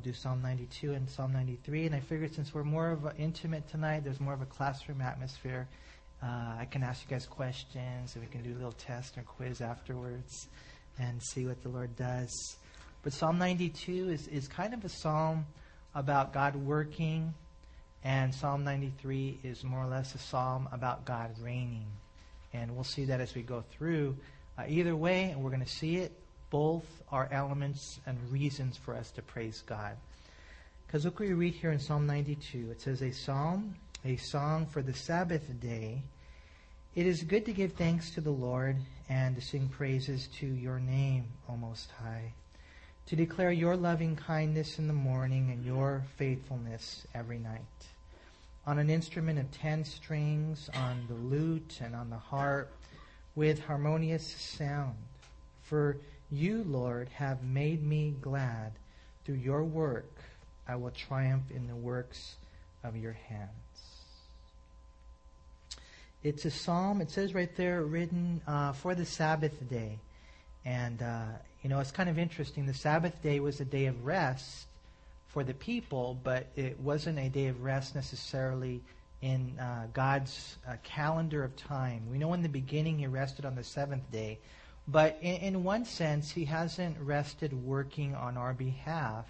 we'll do Psalm 92 and Psalm 93. And I figured since we're more of an intimate tonight, there's more of a classroom atmosphere. Uh, I can ask you guys questions, and we can do a little test or quiz afterwards and see what the Lord does. But Psalm 92 is, is kind of a psalm about God working, and Psalm 93 is more or less a psalm about God reigning. And we'll see that as we go through. Uh, either way, and we're going to see it, both are elements and reasons for us to praise God. Because look what we read here in Psalm 92. It says, A psalm, a song for the Sabbath day. It is good to give thanks to the Lord and to sing praises to your name, O Most High, to declare your loving kindness in the morning and your faithfulness every night. On an instrument of ten strings, on the lute and on the harp, with harmonious sound. For you, Lord, have made me glad. Through your work, I will triumph in the works of your hands. It's a psalm, it says right there, written uh, for the Sabbath day. And, uh, you know, it's kind of interesting. The Sabbath day was a day of rest for the people, but it wasn't a day of rest necessarily in uh, God's uh, calendar of time. We know in the beginning he rested on the seventh day, but in, in one sense, he hasn't rested working on our behalf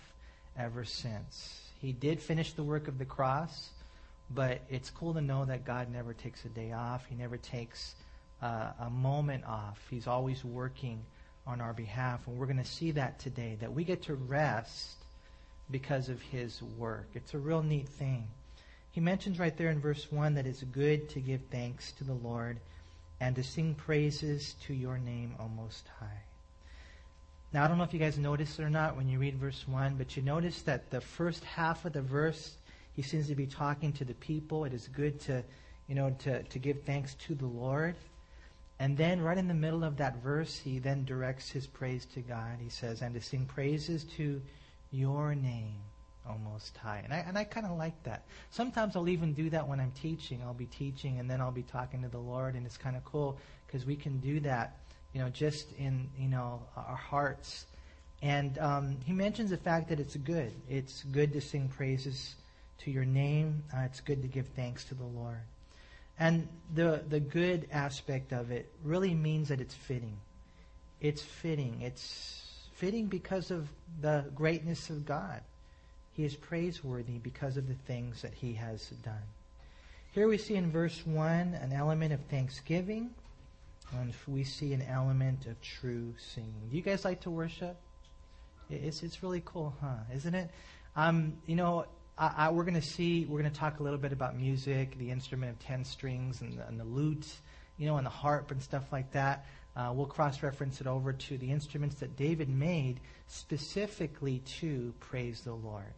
ever since. He did finish the work of the cross, but it's cool to know that God never takes a day off. He never takes uh, a moment off. He's always working on our behalf. And we're going to see that today, that we get to rest because of his work. It's a real neat thing. He mentions right there in verse 1 that it's good to give thanks to the Lord and to sing praises to your name, O Most High. Now, I don't know if you guys noticed it or not when you read verse 1, but you notice that the first half of the verse, he seems to be talking to the people. It is good to, you know, to, to give thanks to the Lord. And then, right in the middle of that verse, he then directs his praise to God. He says, and to sing praises to your name, O Most High. And I, and I kind of like that. Sometimes I'll even do that when I'm teaching. I'll be teaching and then I'll be talking to the Lord, and it's kind of cool because we can do that, you know, just in, you know, our hearts. And um, he mentions the fact that it's good. It's good to sing praises to your name. Uh, it's good to give thanks to the Lord. And the, the good aspect of it really means that it's fitting. It's fitting. It's fitting because of the greatness of God. He is praiseworthy because of the things that he has done. Here we see in verse 1 an element of thanksgiving, and we see an element of true singing. Do you guys like to worship? It's, it's really cool, huh? Isn't it? Um, you know, I, I, we're going to see, we're going to talk a little bit about music, the instrument of 10 strings, and the, and the lute, you know, and the harp and stuff like that. Uh, we'll cross reference it over to the instruments that David made specifically to praise the Lord.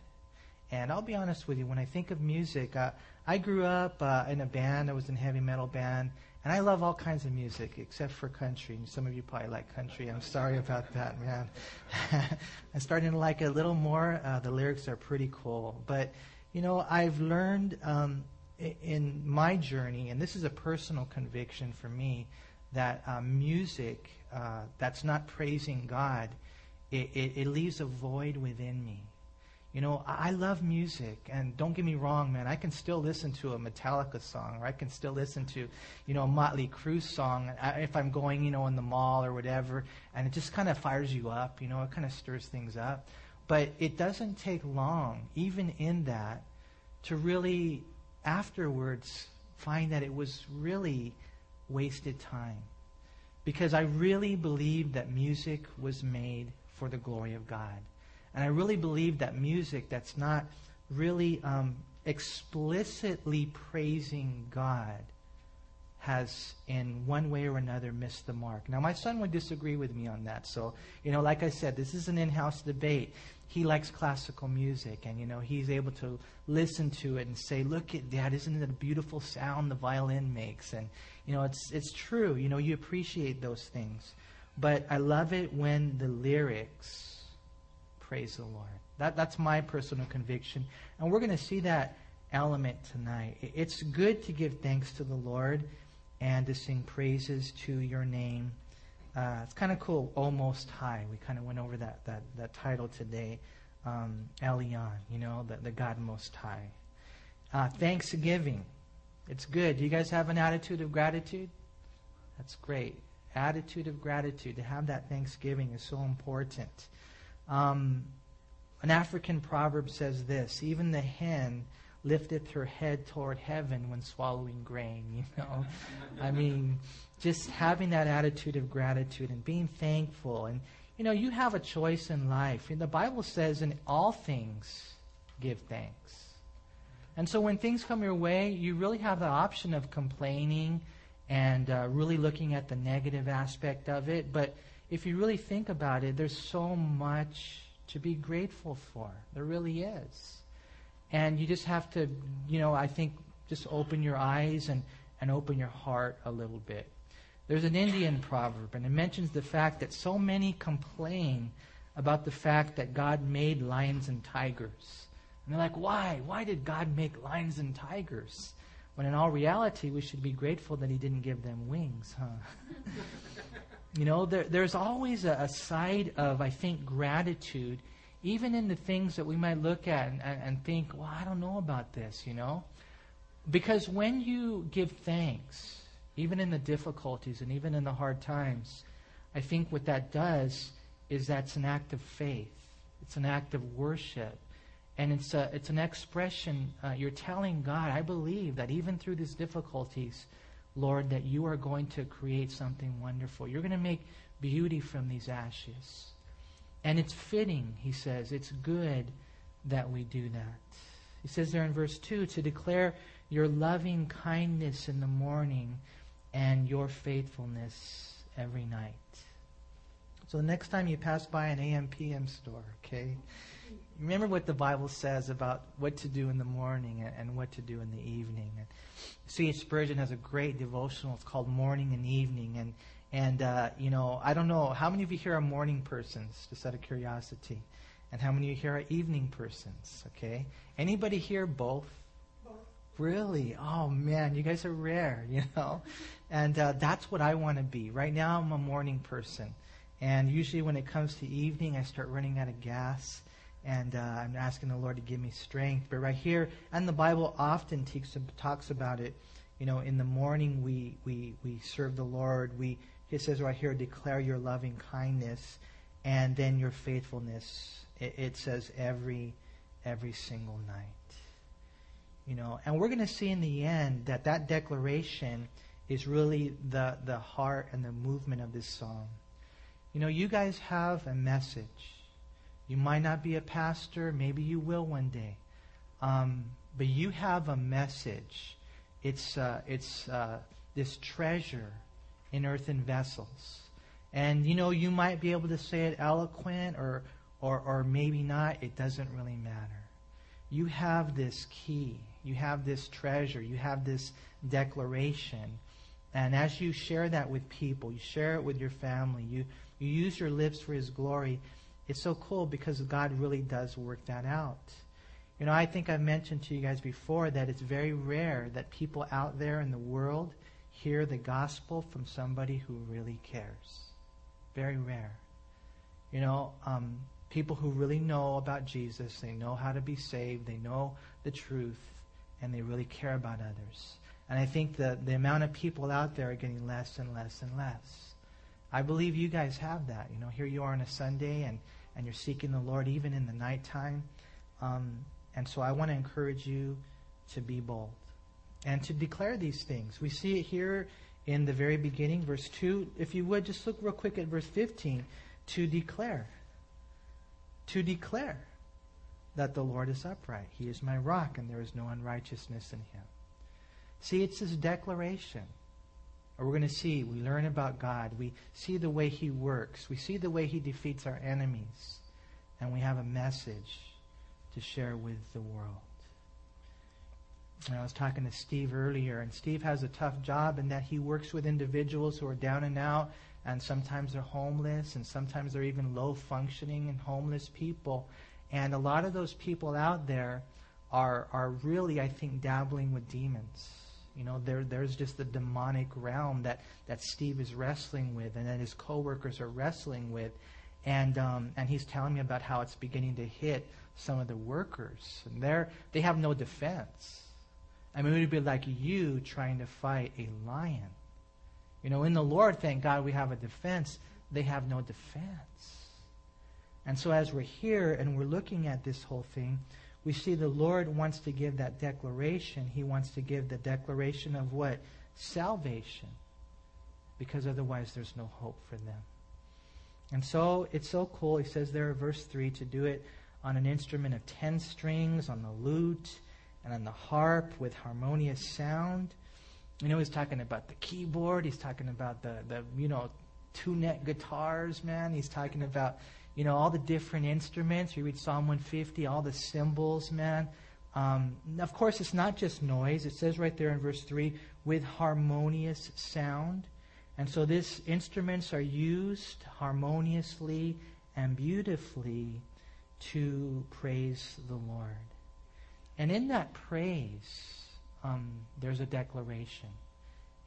And I'll be honest with you, when I think of music, uh, I grew up uh, in a band. I was in a heavy metal band, and I love all kinds of music except for country. And some of you probably like country. I'm sorry about that, man. I'm starting to like it a little more. Uh, the lyrics are pretty cool, but you know, I've learned um, in my journey, and this is a personal conviction for me, that uh, music uh, that's not praising God, it, it, it leaves a void within me. You know, I love music, and don't get me wrong, man. I can still listen to a Metallica song, or I can still listen to, you know, a Motley Crue song if I'm going, you know, in the mall or whatever, and it just kind of fires you up. You know, it kind of stirs things up. But it doesn't take long, even in that, to really afterwards find that it was really wasted time. Because I really believe that music was made for the glory of God. And I really believe that music that's not really um, explicitly praising God has, in one way or another, missed the mark. Now, my son would disagree with me on that. So, you know, like I said, this is an in house debate. He likes classical music, and, you know, he's able to listen to it and say, Look at that, isn't it a beautiful sound the violin makes? And, you know, it's, it's true. You know, you appreciate those things. But I love it when the lyrics Praise the Lord. That, that's my personal conviction. And we're going to see that element tonight. It's good to give thanks to the Lord and to sing praises to your name. Uh, it's kind of cool, O Most High. We kind of went over that, that, that title today. um, Elyon, you know, the, the God Most High. Uh, thanksgiving. It's good. Do you guys have an attitude of gratitude? That's great. Attitude of gratitude. To have that thanksgiving is so important. Um, an African proverb says this Even the hen lifteth her head toward heaven when swallowing grain, you know? I mean, just having that attitude of gratitude and being thankful. And, you know, you have a choice in life. And the Bible says, in all things, give thanks. And so when things come your way, you really have the option of complaining and uh, really looking at the negative aspect of it. But if you really think about it, there's so much to be grateful for. There really is. And you just have to, you know, I think just open your eyes and, and open your heart a little bit. There's an Indian proverb, and it mentions the fact that so many complain about the fact that God made lions and tigers. And they're like, why? Why did God make lions and tigers? When in all reality, we should be grateful that He didn't give them wings, huh? you know, there, there's always a, a, side of, I think, gratitude, even in the things that we might look at and, and, think, well, I don't know about this, you know? Because when you give thanks, even in the difficulties and even in the hard times, I think what that does is that's an act of faith. It's an act of worship. And it's, a, it's an expression. Uh, you're telling God, I believe that even through these difficulties, Lord, that you are going to create something wonderful. You're going to make beauty from these ashes. And it's fitting, he says. It's good that we do that. He says there in verse 2 to declare your loving kindness in the morning and your faithfulness every night. So the next time you pass by an AM PM store, okay, remember what the Bible says about what to do in the morning and what to do in the evening. C.H. Spurgeon has a great devotional. It's called Morning and Evening. And, and uh, you know, I don't know, how many of you here are morning persons, just out of curiosity? And how many of you here are evening persons, okay? Anybody here both? Really? Oh man, you guys are rare, you know? And uh, that's what I want to be. Right now, I'm a morning person. And usually, when it comes to evening, I start running out of gas. And uh, I'm asking the Lord to give me strength. But right here, and the Bible often talks about it. You know, in the morning, we, we, we serve the Lord. We, it says right here, declare your loving kindness and then your faithfulness. It, it says every, every single night. You know, and we're going to see in the end that that declaration is really the, the heart and the movement of this song. You know, you guys have a message. You might not be a pastor, maybe you will one day. Um, but you have a message. It's, uh, it's uh, this treasure in earthen vessels. And, you know, you might be able to say it eloquent or, or, or maybe not. It doesn't really matter. You have this key you have this treasure, you have this declaration. And as you share that with people, you share it with your family, you, you use your lips for His glory, it's so cool because God really does work that out. You know, I think I've mentioned to you guys before that it's very rare that people out there in the world hear the gospel from somebody who really cares. Very rare. You know, um, people who really know about Jesus, they know how to be saved, they know the truth, and they really care about others. And I think that the amount of people out there are getting less and less and less. I believe you guys have that. You know, here you are on a Sunday and, and you're seeking the Lord even in the nighttime. Um, and so I want to encourage you to be bold and to declare these things. We see it here in the very beginning, verse 2. If you would, just look real quick at verse 15. To declare. To declare that the Lord is upright. He is my rock, and there is no unrighteousness in him. See, it's this declaration. Or we're going to see, we learn about God. We see the way he works. We see the way he defeats our enemies. And we have a message to share with the world. And I was talking to Steve earlier, and Steve has a tough job in that he works with individuals who are down and out, and sometimes they're homeless, and sometimes they're even low functioning and homeless people. And a lot of those people out there are, are really, I think, dabbling with demons. You know, there, there's just the demonic realm that, that Steve is wrestling with and that his coworkers are wrestling with. and um, and he's telling me about how it's beginning to hit some of the workers, and they're they have no defense. I mean, it would be like you trying to fight a lion. You know, in the Lord, thank God we have a defense. They have no defense. And so, as we're here and we're looking at this whole thing, we see the Lord wants to give that declaration. He wants to give the declaration of what? Salvation. Because otherwise, there's no hope for them. And so, it's so cool. He says there, verse 3, to do it on an instrument of 10 strings, on the lute, and on the harp with harmonious sound. You know, he's talking about the keyboard. He's talking about the, the you know, two neck guitars, man. He's talking about you know, all the different instruments. You read Psalm 150, all the cymbals, man. Um, of course, it's not just noise. It says right there in verse 3 with harmonious sound. And so these instruments are used harmoniously and beautifully to praise the Lord. And in that praise, um, there's a declaration.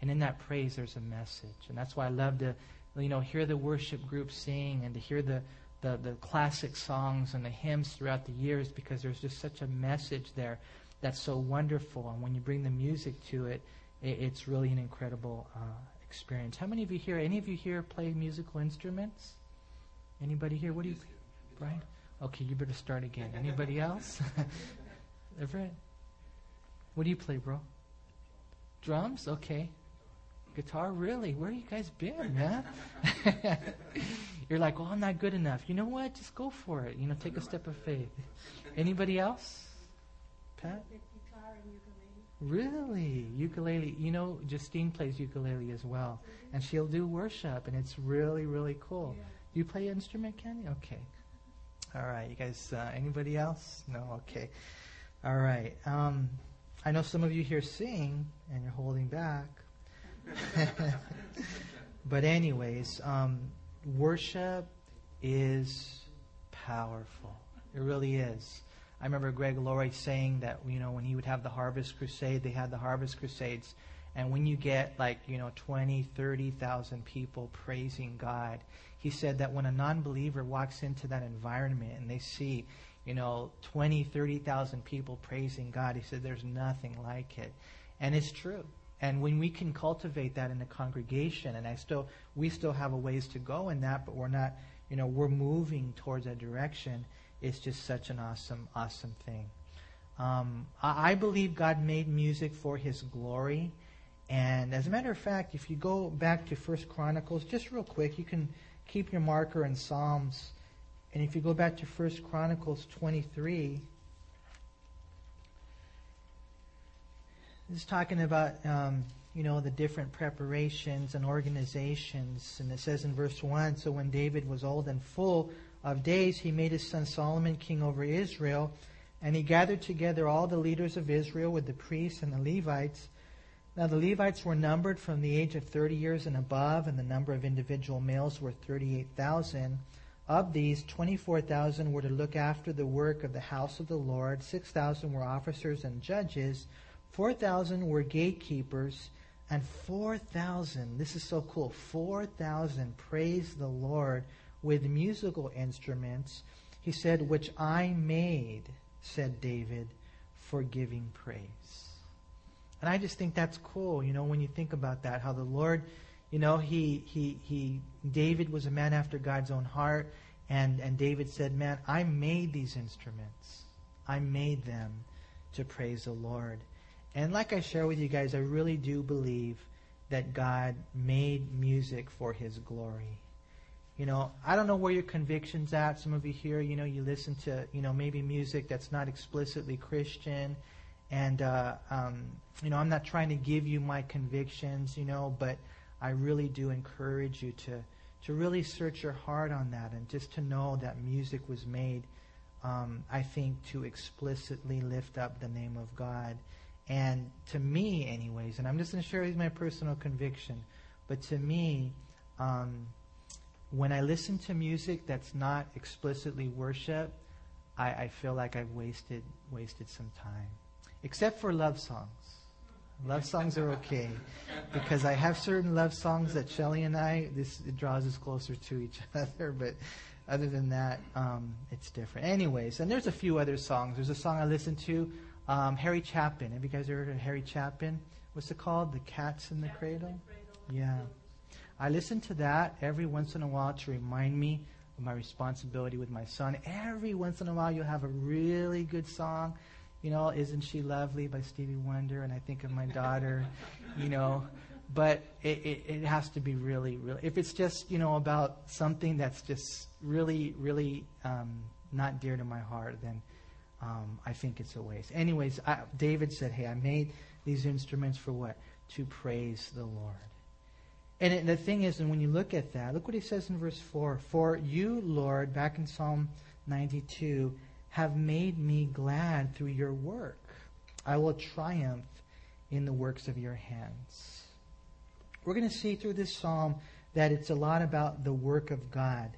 And in that praise, there's a message. And that's why I love to, you know, hear the worship group sing and to hear the, the, the classic songs and the hymns throughout the years because there's just such a message there that's so wonderful. And when you bring the music to it, it it's really an incredible uh, experience. How many of you here, any of you here play musical instruments? Anybody here? What do you, Brian? Okay, you better start again. Anybody else? Everett? What do you play, bro? Drums? Okay. Guitar? Really? Where you guys been, man? You're like, well, I'm not good enough. You know what? Just go for it. You know, take a step of faith. Anybody else? Pat? Really? Ukulele. You know, Justine plays ukulele as well. And she'll do worship, and it's really, really cool. Do you play instrument, Kenny? Okay. All right. You guys, uh, anybody else? No? Okay. All right. Um, I know some of you here sing, and you're holding back. but, anyways, um, worship is powerful. It really is. I remember Greg Laurie saying that, you know, when he would have the Harvest Crusade, they had the Harvest Crusades, and when you get like, you know, 20, 30,000 people praising God, he said that when a non believer walks into that environment and they see, you know, 20, 30,000 people praising God, he said there's nothing like it. And it's true. And when we can cultivate that in the congregation, and I still, we still have a ways to go in that, but we're not, you know, we're moving towards that direction. It's just such an awesome, awesome thing. Um, I, I believe God made music for His glory. And as a matter of fact, if you go back to First Chronicles, just real quick, you can keep your marker in Psalms. And if you go back to First Chronicles 23, This is talking about, um, you know, the different preparations and organizations. And it says in verse 1 So when David was old and full of days, he made his son Solomon king over Israel. And he gathered together all the leaders of Israel with the priests and the Levites. Now the Levites were numbered from the age of 30 years and above, and the number of individual males were 38,000. Of these, 24,000 were to look after the work of the house of the Lord, 6,000 were officers and judges. 4,000 were gatekeepers, and 4,000, this is so cool, 4,000 praised the Lord with musical instruments. He said, which I made, said David, for giving praise. And I just think that's cool, you know, when you think about that, how the Lord, you know, he, he, he, David was a man after God's own heart, and, and David said, man, I made these instruments. I made them to praise the Lord. And like I share with you guys, I really do believe that God made music for his glory. You know, I don't know where your conviction's at. Some of you here, you know, you listen to, you know, maybe music that's not explicitly Christian. And, uh, um, you know, I'm not trying to give you my convictions, you know, but I really do encourage you to, to really search your heart on that and just to know that music was made, um, I think, to explicitly lift up the name of God. And to me, anyways, and I'm just going to share my personal conviction, but to me, um, when I listen to music that's not explicitly worship, I, I feel like I've wasted wasted some time. Except for love songs. Love songs are okay because I have certain love songs that Shelly and I this it draws us closer to each other. But other than that, um, it's different. Anyways, and there's a few other songs. There's a song I listen to, um, Harry Chapin. Have you guys heard of Harry Chapin? What's it called? The Cats in the Cradle? Yeah. I listen to that every once in a while to remind me of my responsibility with my son. Every once in a while, you'll have a really good song. You know, Isn't She Lovely by Stevie Wonder, and I think of my daughter, you know. But it, it, it has to be really, really. If it's just, you know, about something that's just really, really um, not dear to my heart, then um, I think it's a waste. Anyways, I, David said, hey, I made these instruments for what? To praise the Lord. And it, the thing is, and when you look at that, look what he says in verse 4 For you, Lord, back in Psalm 92, have made me glad through your work. I will triumph in the works of your hands. We're going to see through this psalm that it's a lot about the work of God.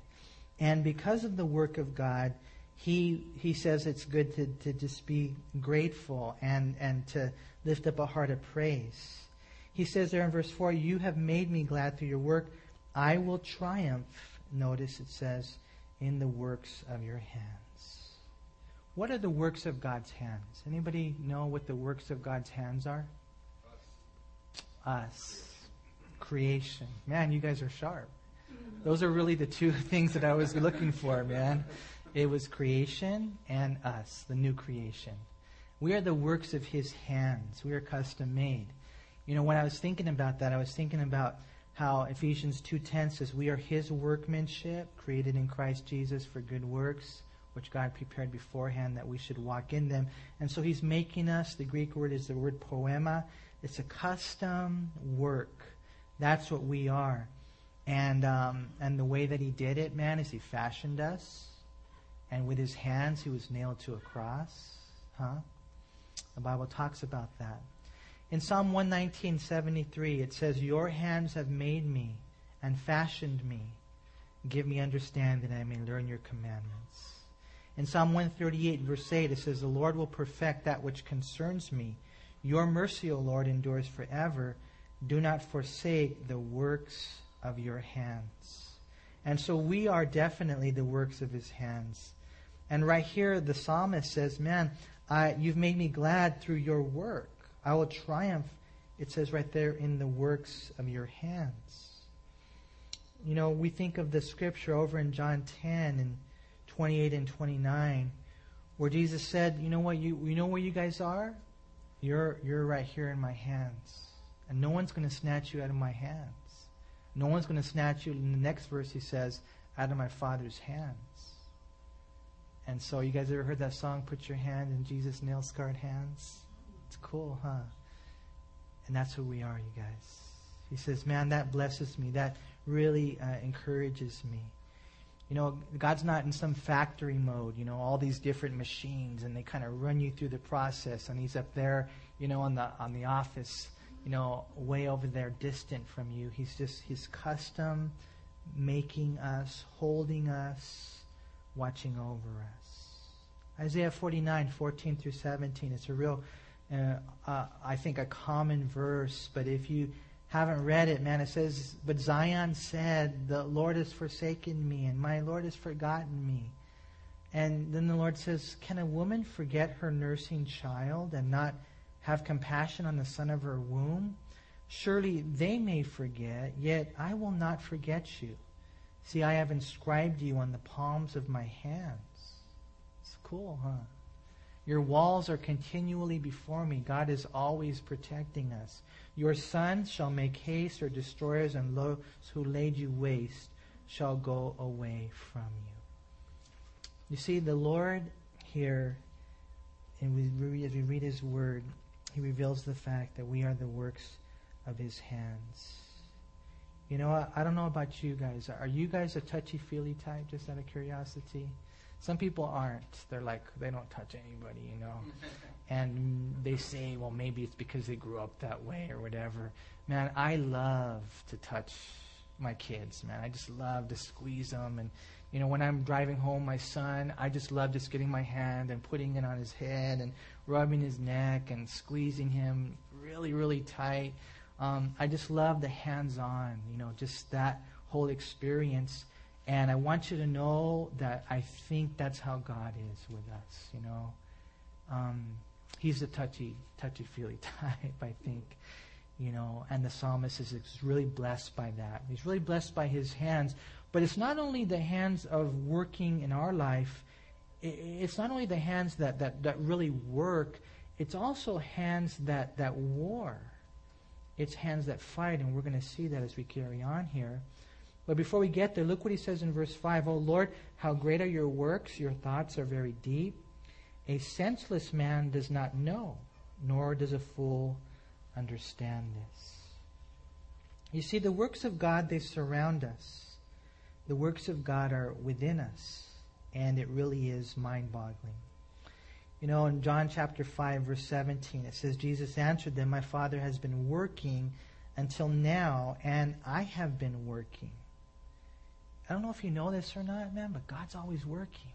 And because of the work of God, he, he says it's good to, to just be grateful and, and to lift up a heart of praise. He says there in verse 4, You have made me glad through your work. I will triumph, notice it says, in the works of your hands. What are the works of God's hands? Anybody know what the works of God's hands are? Us. Us. Creation. Man, you guys are sharp. Those are really the two things that I was looking for, man. It was creation and us, the new creation. We are the works of his hands. We are custom made. You know, when I was thinking about that, I was thinking about how Ephesians 2:10 says we are his workmanship created in Christ Jesus for good works which God prepared beforehand that we should walk in them. And so he's making us, the Greek word is the word poema. It's a custom work. That's what we are. And, um, and the way that he did it, man, is he fashioned us. And with his hands, he was nailed to a cross. Huh? The Bible talks about that. In Psalm 119:73 it says, "Your hands have made me and fashioned me. Give me understanding that I may learn your commandments." In Psalm 138 verse 8 it says, "The Lord will perfect that which concerns me. Your mercy, O Lord, endures forever. Do not forsake the works of your hands." And so we are definitely the works of his hands. And right here the psalmist says, "Man, I, you've made me glad through your work." I will triumph, it says right there, in the works of your hands. You know, we think of the scripture over in John 10 and 28 and 29 where Jesus said, "You know what? You you know where you guys are? You're you're right here in my hands, and no one's going to snatch you out of my hands. No one's going to snatch you." In the next verse, he says, "Out of my Father's hands." And so, you guys ever heard that song? Put your hand in Jesus' nail-scarred hands. It's cool, huh? And that's who we are, you guys. He says, man, that blesses me. That really uh, encourages me. You know, God's not in some factory mode, you know, all these different machines and they kind of run you through the process and he's up there, you know, on the on the office, you know, way over there distant from you. He's just he's custom making us, holding us, watching over us. Isaiah 49, 14 through 17. It's a real uh, uh, I think, a common verse. But if you haven't read it, man, it says, But Zion said, The Lord has forsaken me, and my Lord has forgotten me. And then the Lord says, Can a woman forget her nursing child and not have compassion on the son of her womb? Surely they may forget, yet I will not forget you. See, I have inscribed you on the palms of my hands. It's cool, huh? Your walls are continually before me. God is always protecting us. Your sons shall make haste, or destroyers and those who laid you waste shall go away from you. You see, the Lord here, and we, as we read His Word, He reveals the fact that we are the works of His hands. You know, I, I don't know about you guys. Are you guys a touchy feely type, just out of curiosity? Some people aren't. They're like, they don't touch anybody, you know. and they say, well, maybe it's because they grew up that way or whatever. Man, I love to touch my kids, man. I just love to squeeze them. And, you know, when I'm driving home my son, I just love just getting my hand and putting it on his head and rubbing his neck and squeezing him really, really tight. Um, I just love the hands on, you know, just that whole experience. And I want you to know that I think that's how God is with us, you know. Um, he's a touchy, touchy feely type, I think. You know, and the psalmist is really blessed by that. He's really blessed by his hands. But it's not only the hands of working in our life, it's not only the hands that, that, that really work, it's also hands that, that war. It's hands that fight, and we're going to see that as we carry on here. But before we get there, look what he says in verse 5 Oh Lord, how great are your works! Your thoughts are very deep. A senseless man does not know, nor does a fool understand this. You see, the works of God, they surround us. The works of God are within us, and it really is mind boggling. You know, in John chapter 5, verse 17, it says, Jesus answered them, My Father has been working until now, and I have been working. I don't know if you know this or not, man, but God's always working.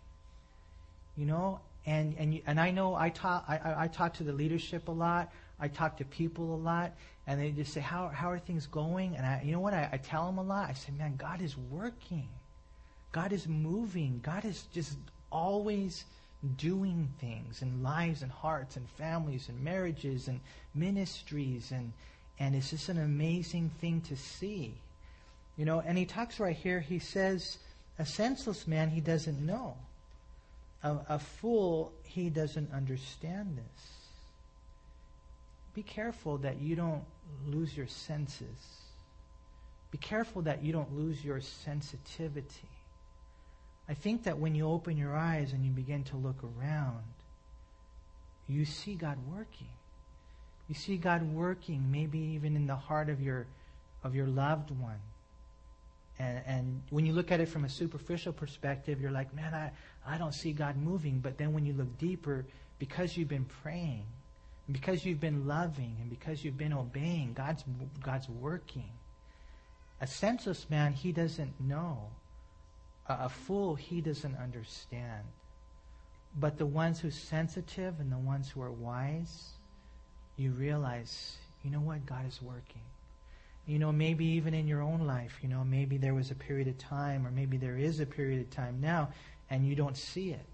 You know, and and you, and I know I talk I, I talk to the leadership a lot. I talk to people a lot, and they just say, "How how are things going?" And I, you know what? I, I tell them a lot. I say, "Man, God is working. God is moving. God is just always." doing things in lives and hearts and families and marriages and ministries and and it's just an amazing thing to see you know and he talks right here he says a senseless man he doesn't know a, a fool, he doesn't understand this. Be careful that you don't lose your senses. Be careful that you don't lose your sensitivity. I think that when you open your eyes and you begin to look around, you see God working. You see God working, maybe even in the heart of your of your loved one. And, and when you look at it from a superficial perspective, you're like, man, I, I don't see God moving. But then when you look deeper, because you've been praying, because you've been loving, and because you've been obeying, God's, God's working. A senseless man, he doesn't know. A, a fool, he doesn't understand. But the ones who're sensitive and the ones who are wise, you realize, you know what? God is working. You know, maybe even in your own life, you know, maybe there was a period of time, or maybe there is a period of time now and you don't see it.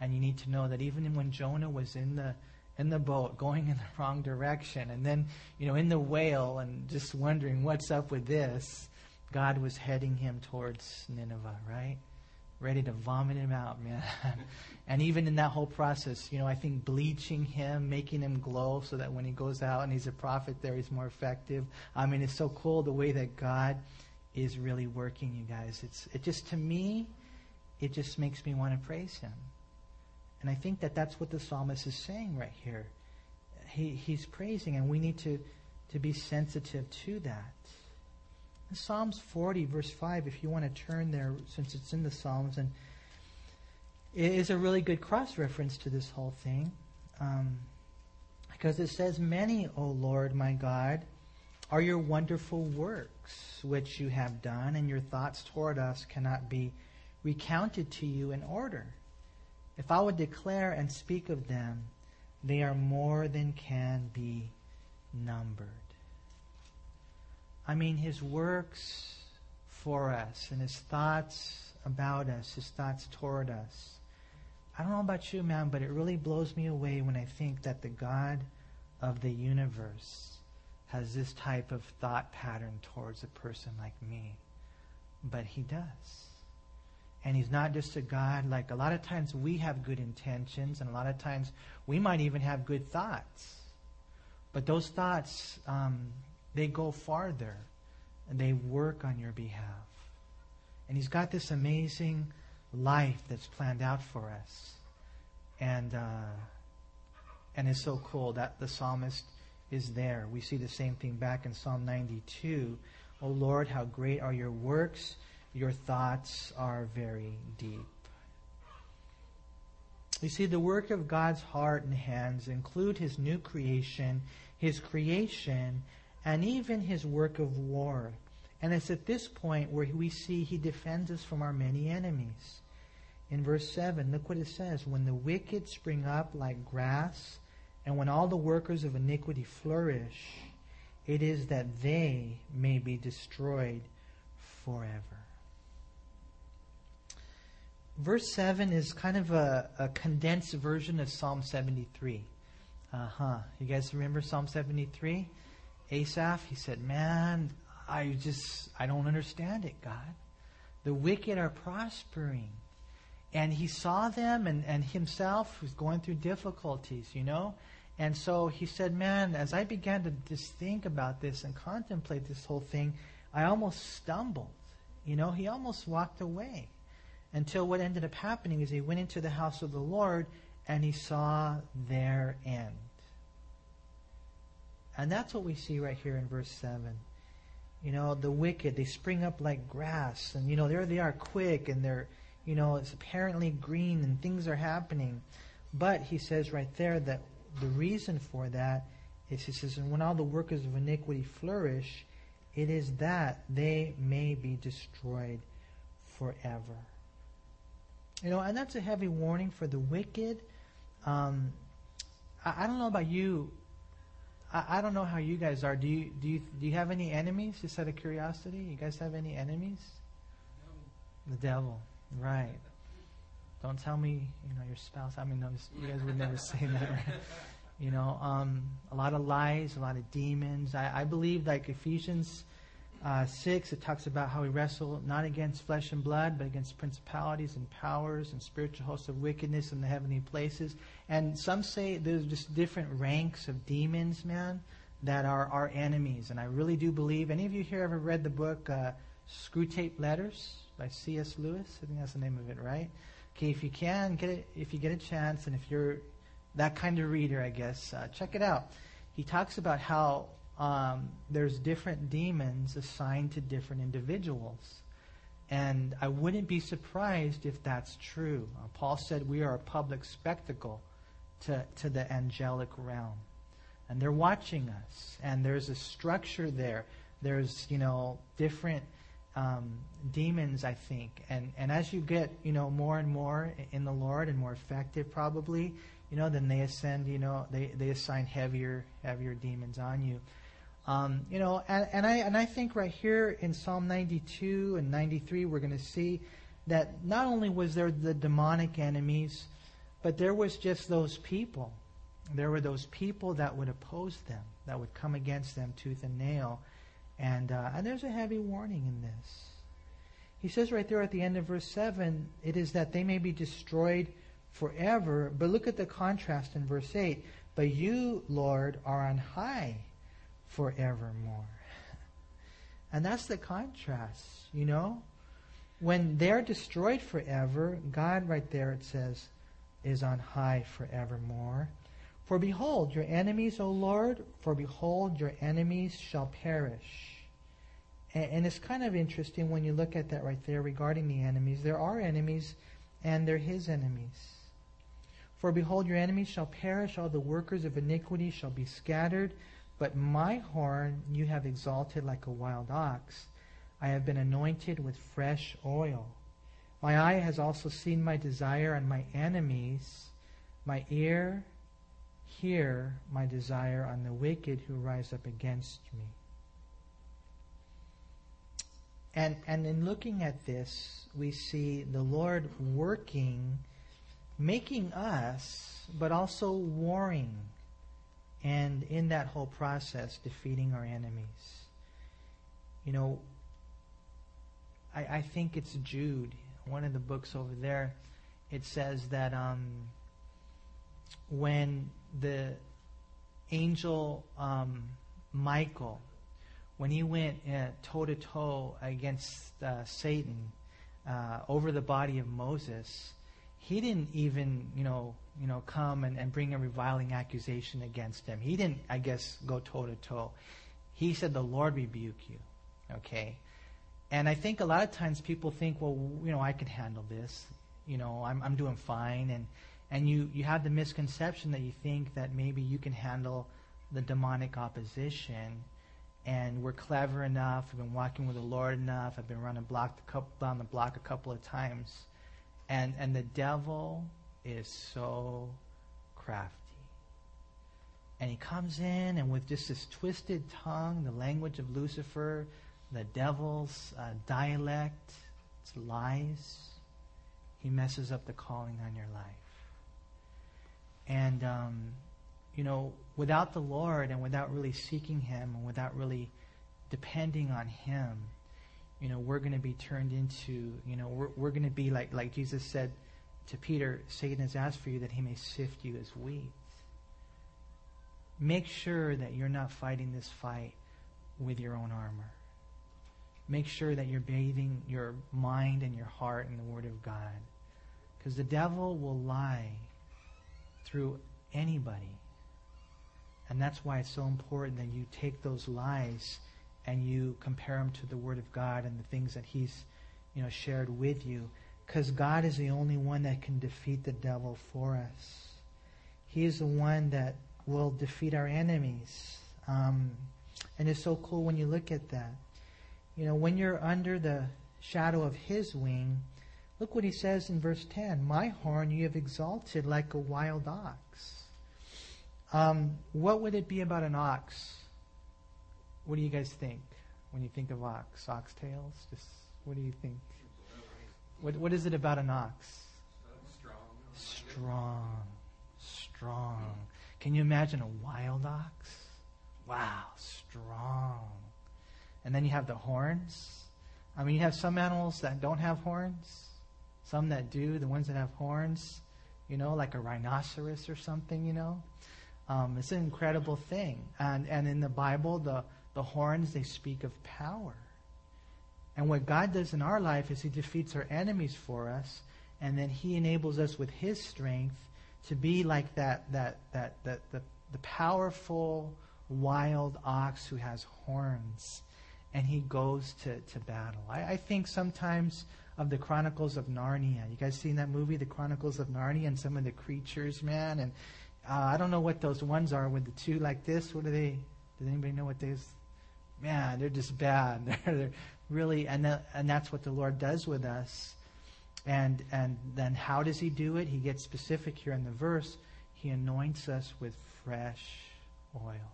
And you need to know that even when Jonah was in the in the boat going in the wrong direction and then, you know, in the whale and just wondering what's up with this, God was heading him towards Nineveh, right? Ready to vomit him out, man. and even in that whole process, you know, I think bleaching him, making him glow so that when he goes out and he's a prophet there, he's more effective. I mean, it's so cool the way that God is really working, you guys. It's it just to me, it just makes me want to praise him. And I think that that's what the psalmist is saying right here. He, he's praising, and we need to, to be sensitive to that. Psalms 40, verse 5, if you want to turn there, since it's in the Psalms, and it is a really good cross reference to this whole thing. Um, because it says, Many, O Lord my God, are your wonderful works which you have done, and your thoughts toward us cannot be recounted to you in order. If I would declare and speak of them, they are more than can be numbered. I mean, his works for us and his thoughts about us, his thoughts toward us. I don't know about you, man, but it really blows me away when I think that the God of the universe has this type of thought pattern towards a person like me. But he does. And he's not just a God like a lot of times we have good intentions, and a lot of times we might even have good thoughts. But those thoughts, um, they go farther and they work on your behalf. And he's got this amazing life that's planned out for us. And, uh, and it's so cool that the psalmist is there. We see the same thing back in Psalm 92. O Lord, how great are your works! Your thoughts are very deep. You see, the work of God's heart and hands include his new creation, his creation, and even his work of war. And it's at this point where we see he defends us from our many enemies. In verse 7, look what it says When the wicked spring up like grass, and when all the workers of iniquity flourish, it is that they may be destroyed forever. verse 7 is kind of a, a condensed version of Psalm 73. Uh huh. You guys remember Psalm 73? Asaph, he said, Man, I just, I don't understand it, God. The wicked are prospering. And he saw them and, and himself was going through difficulties, you know? And so he said, Man, as I began to just think about this and contemplate this whole thing, I almost stumbled. You know, he almost walked away until what ended up happening is he went into the house of the Lord and he saw their end. And that's what we see right here in verse 7. You know, the wicked, they spring up like grass. And, you know, there they are quick and they're, you know, it's apparently green and things are happening. But he says right there that the reason for that is he says, and when all the workers of iniquity flourish, it is that they may be destroyed forever. You know, and that's a heavy warning for the wicked. Um, I, I, don't know about you. I, I, don't know how you guys are. Do you do you do you have any enemies? Just out of curiosity, you guys have any enemies? The devil, right? Don't tell me, you know, your spouse. I mean, no, you guys would never say that. Right? You know, um, a lot of lies, a lot of demons. I, I believe, like Ephesians uh, 6, it talks about how we wrestle not against flesh and blood, but against principalities and powers and spiritual hosts of wickedness in the heavenly places. And some say there's just different ranks of demons, man, that are our enemies. And I really do believe. Any of you here ever read the book uh, Screwtape Letters by C.S. Lewis? I think that's the name of it, right? Okay, if you can get it, if you get a chance, and if you're that kind of reader, I guess, uh, check it out. He talks about how um, there's different demons assigned to different individuals. And I wouldn't be surprised if that's true. Uh, Paul said we are a public spectacle to, to the angelic realm. And they're watching us. And there's a structure there. There's, you know, different um, demons, I think. And, and as you get, you know, more and more in the Lord and more effective probably, you know, then they ascend, you know, they, they assign heavier, heavier demons on you. Um, you know, and, and, I and I think right here in Psalm 92 and 93, we're going to see that not only was there the demonic enemies, but there was just those people. There were those people that would oppose them, that would come against them tooth and nail. And, uh, and there's a heavy warning in this. He says right there at the end of verse 7, it is that they may be destroyed forever. But look at the contrast in verse 8. But you, Lord, are on high forevermore. And that's the contrast, you know? When they're destroyed forever, God, right there, it says, is on high forevermore. For behold, your enemies, O Lord, for behold, your enemies shall perish. And, and, it's kind of interesting when you look at that right there regarding the enemies. There are enemies, and they're his enemies. For behold, your enemies shall perish, all the workers of iniquity shall be scattered. But my horn you have exalted like a wild ox. I have been anointed with fresh oil. My eye has also seen my desire on my enemies. My ear hear my desire on the wicked who rise up against me. And, and in looking at this, we see the Lord working, making us, but also warring and in that whole process, defeating our enemies. You know, I, I think it's Jude, one of the books over there. It says that um, when the angel um, Michael, when he went toe to toe against uh, Satan uh, over the body of Moses, he didn't even, you know, you know, come and, and bring a reviling accusation against him. He didn't, I guess, go toe to toe. He said, The Lord rebuke you. Okay? And I think a lot of times people think, well, you know, I can handle this. You know, I'm, I'm doing fine. And, and you, you have the misconception that you think that maybe you can handle the demonic opposition. And we're clever enough. I've been walking with the Lord enough. I've been running block the couple, down the block a couple of times. And, and the devil is so crafty. And he comes in and with just this twisted tongue, the language of Lucifer, the devil's uh, dialect, its lies, he messes up the calling on your life. And, um, you know, without the Lord and without really seeking Him and without really depending on Him, you know, we're going to be turned into, you know, we're, we're going to be like, like Jesus said to Peter, Satan has asked for you that he may sift you as wheat. Make sure that you're not fighting this fight with your own armor. Make sure that you're bathing your mind and your heart in the Word of God. Because the devil will lie through anybody. And that's why it's so important that you take those lies and you compare them to the Word of God and the things that He's you know, shared with you. Because God is the only one that can defeat the devil for us. He is the one that will defeat our enemies. Um, and it's so cool when you look at that. You know, when you're under the shadow of His wing, look what He says in verse 10 My horn you have exalted like a wild ox. Um, what would it be about an ox? What do you guys think when you think of ox? Ox tails? Just what do you think? What What is it about an ox? Strong, strong. Strong. Can you imagine a wild ox? Wow, strong. And then you have the horns. I mean, you have some animals that don't have horns, some that do. The ones that have horns, you know, like a rhinoceros or something, you know. Um, it's an incredible thing. And, and in the Bible, the, the horns, they speak of power. And what God does in our life is He defeats our enemies for us, and then He enables us with His strength to be like that, that, that, that the, the powerful, wild ox who has horns, and he goes to, to battle. I, I think sometimes of the Chronicles of Narnia. You guys seen that movie, The Chronicles of Narnia, and some of the creatures, man, and uh, I don't know what those ones are with the two like this. What are they? Does anybody know what these? Man, they're just bad. they're, they're really, and that, and that's what the Lord does with us. And and then how does He do it? He gets specific here in the verse. He anoints us with fresh oil.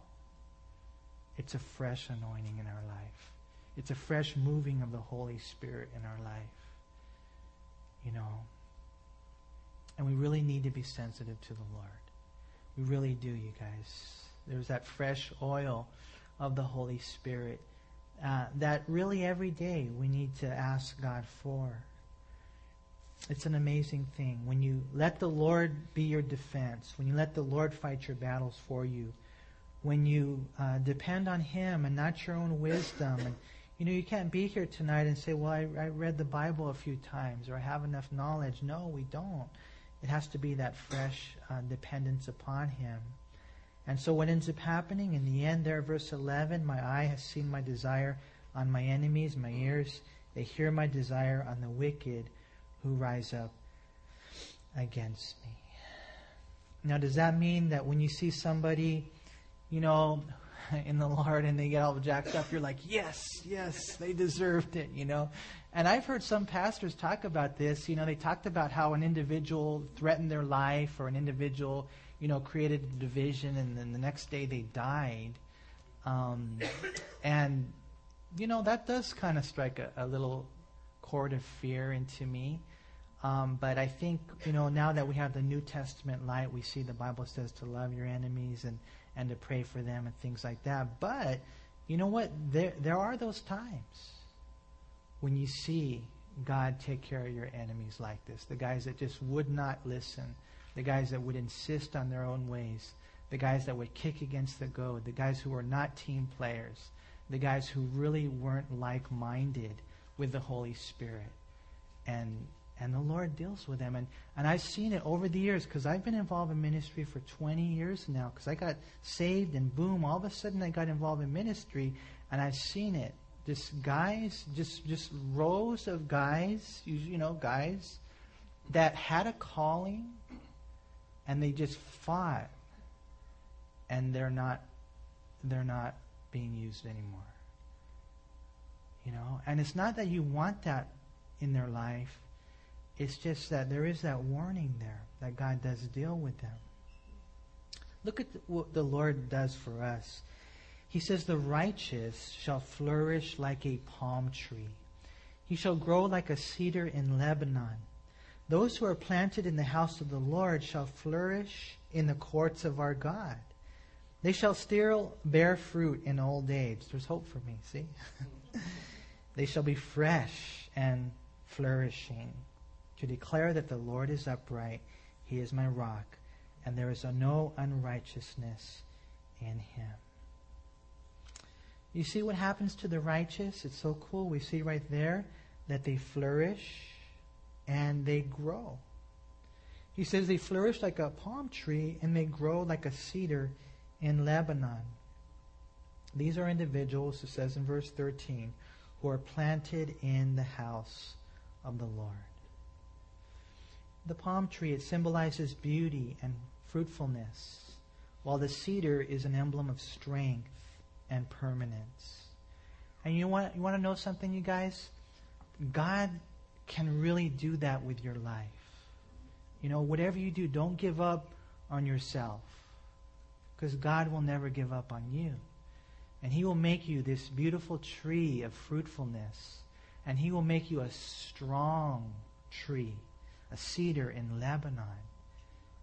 It's a fresh anointing in our life. It's a fresh moving of the Holy Spirit in our life. You know. And we really need to be sensitive to the Lord. We really do, you guys. There's that fresh oil of the Holy Spirit uh, that really every day we need to ask God for. It's an amazing thing. When you let the Lord be your defense, when you let the Lord fight your battles for you, when you uh, depend on Him and not your own wisdom. And, you know, you can't be here tonight and say, well, I, I read the Bible a few times or I have enough knowledge. No, we don't. It has to be that fresh uh, dependence upon Him. And so what ends up happening in the end there, verse 11, my eye has seen my desire on my enemies, my ears, they hear my desire on the wicked who rise up against me. Now, does that mean that when you see somebody, you know, in the Lord and they get all jacked up, you're like, yes, yes, they deserved it, you know? And I've heard some pastors talk about this. You know, they talked about how an individual threatened their life or an individual, you know, created a division and then the next day they died. Um, and, you know, that does kind of strike a, a little chord of fear into me. Um, but I think, you know, now that we have the New Testament light, we see the Bible says to love your enemies and, and to pray for them and things like that. But, you know what? There, there are those times when you see God take care of your enemies like this, the guys that just would not listen, the guys that would insist on their own ways, the guys that would kick against the goad, the guys who were not team players, the guys who really weren't like minded with the Holy Spirit. And and the Lord deals with them. And, and I've seen it over the years because I've been involved in ministry for 20 years now because I got saved and boom, all of a sudden I got involved in ministry and I've seen it just guys, just just rows of guys, you, you know, guys that had a calling and they just fought and they're not they're not being used anymore. You know, and it's not that you want that in their life. It's just that there is that warning there that God does deal with them. Look at what the Lord does for us. He says, The righteous shall flourish like a palm tree. He shall grow like a cedar in Lebanon. Those who are planted in the house of the Lord shall flourish in the courts of our God. They shall still bear fruit in old age. There's hope for me, see? they shall be fresh and flourishing to declare that the Lord is upright, he is my rock, and there is no unrighteousness in him. You see what happens to the righteous? It's so cool. We see right there that they flourish and they grow. He says they flourish like a palm tree and they grow like a cedar in Lebanon. These are individuals, it says in verse 13, who are planted in the house of the Lord. The palm tree, it symbolizes beauty and fruitfulness, while the cedar is an emblem of strength and permanence. And you want, you want to know something, you guys? God can really do that with your life. You know, whatever you do, don't give up on yourself. Because God will never give up on you. And He will make you this beautiful tree of fruitfulness. And He will make you a strong tree, a cedar in Lebanon.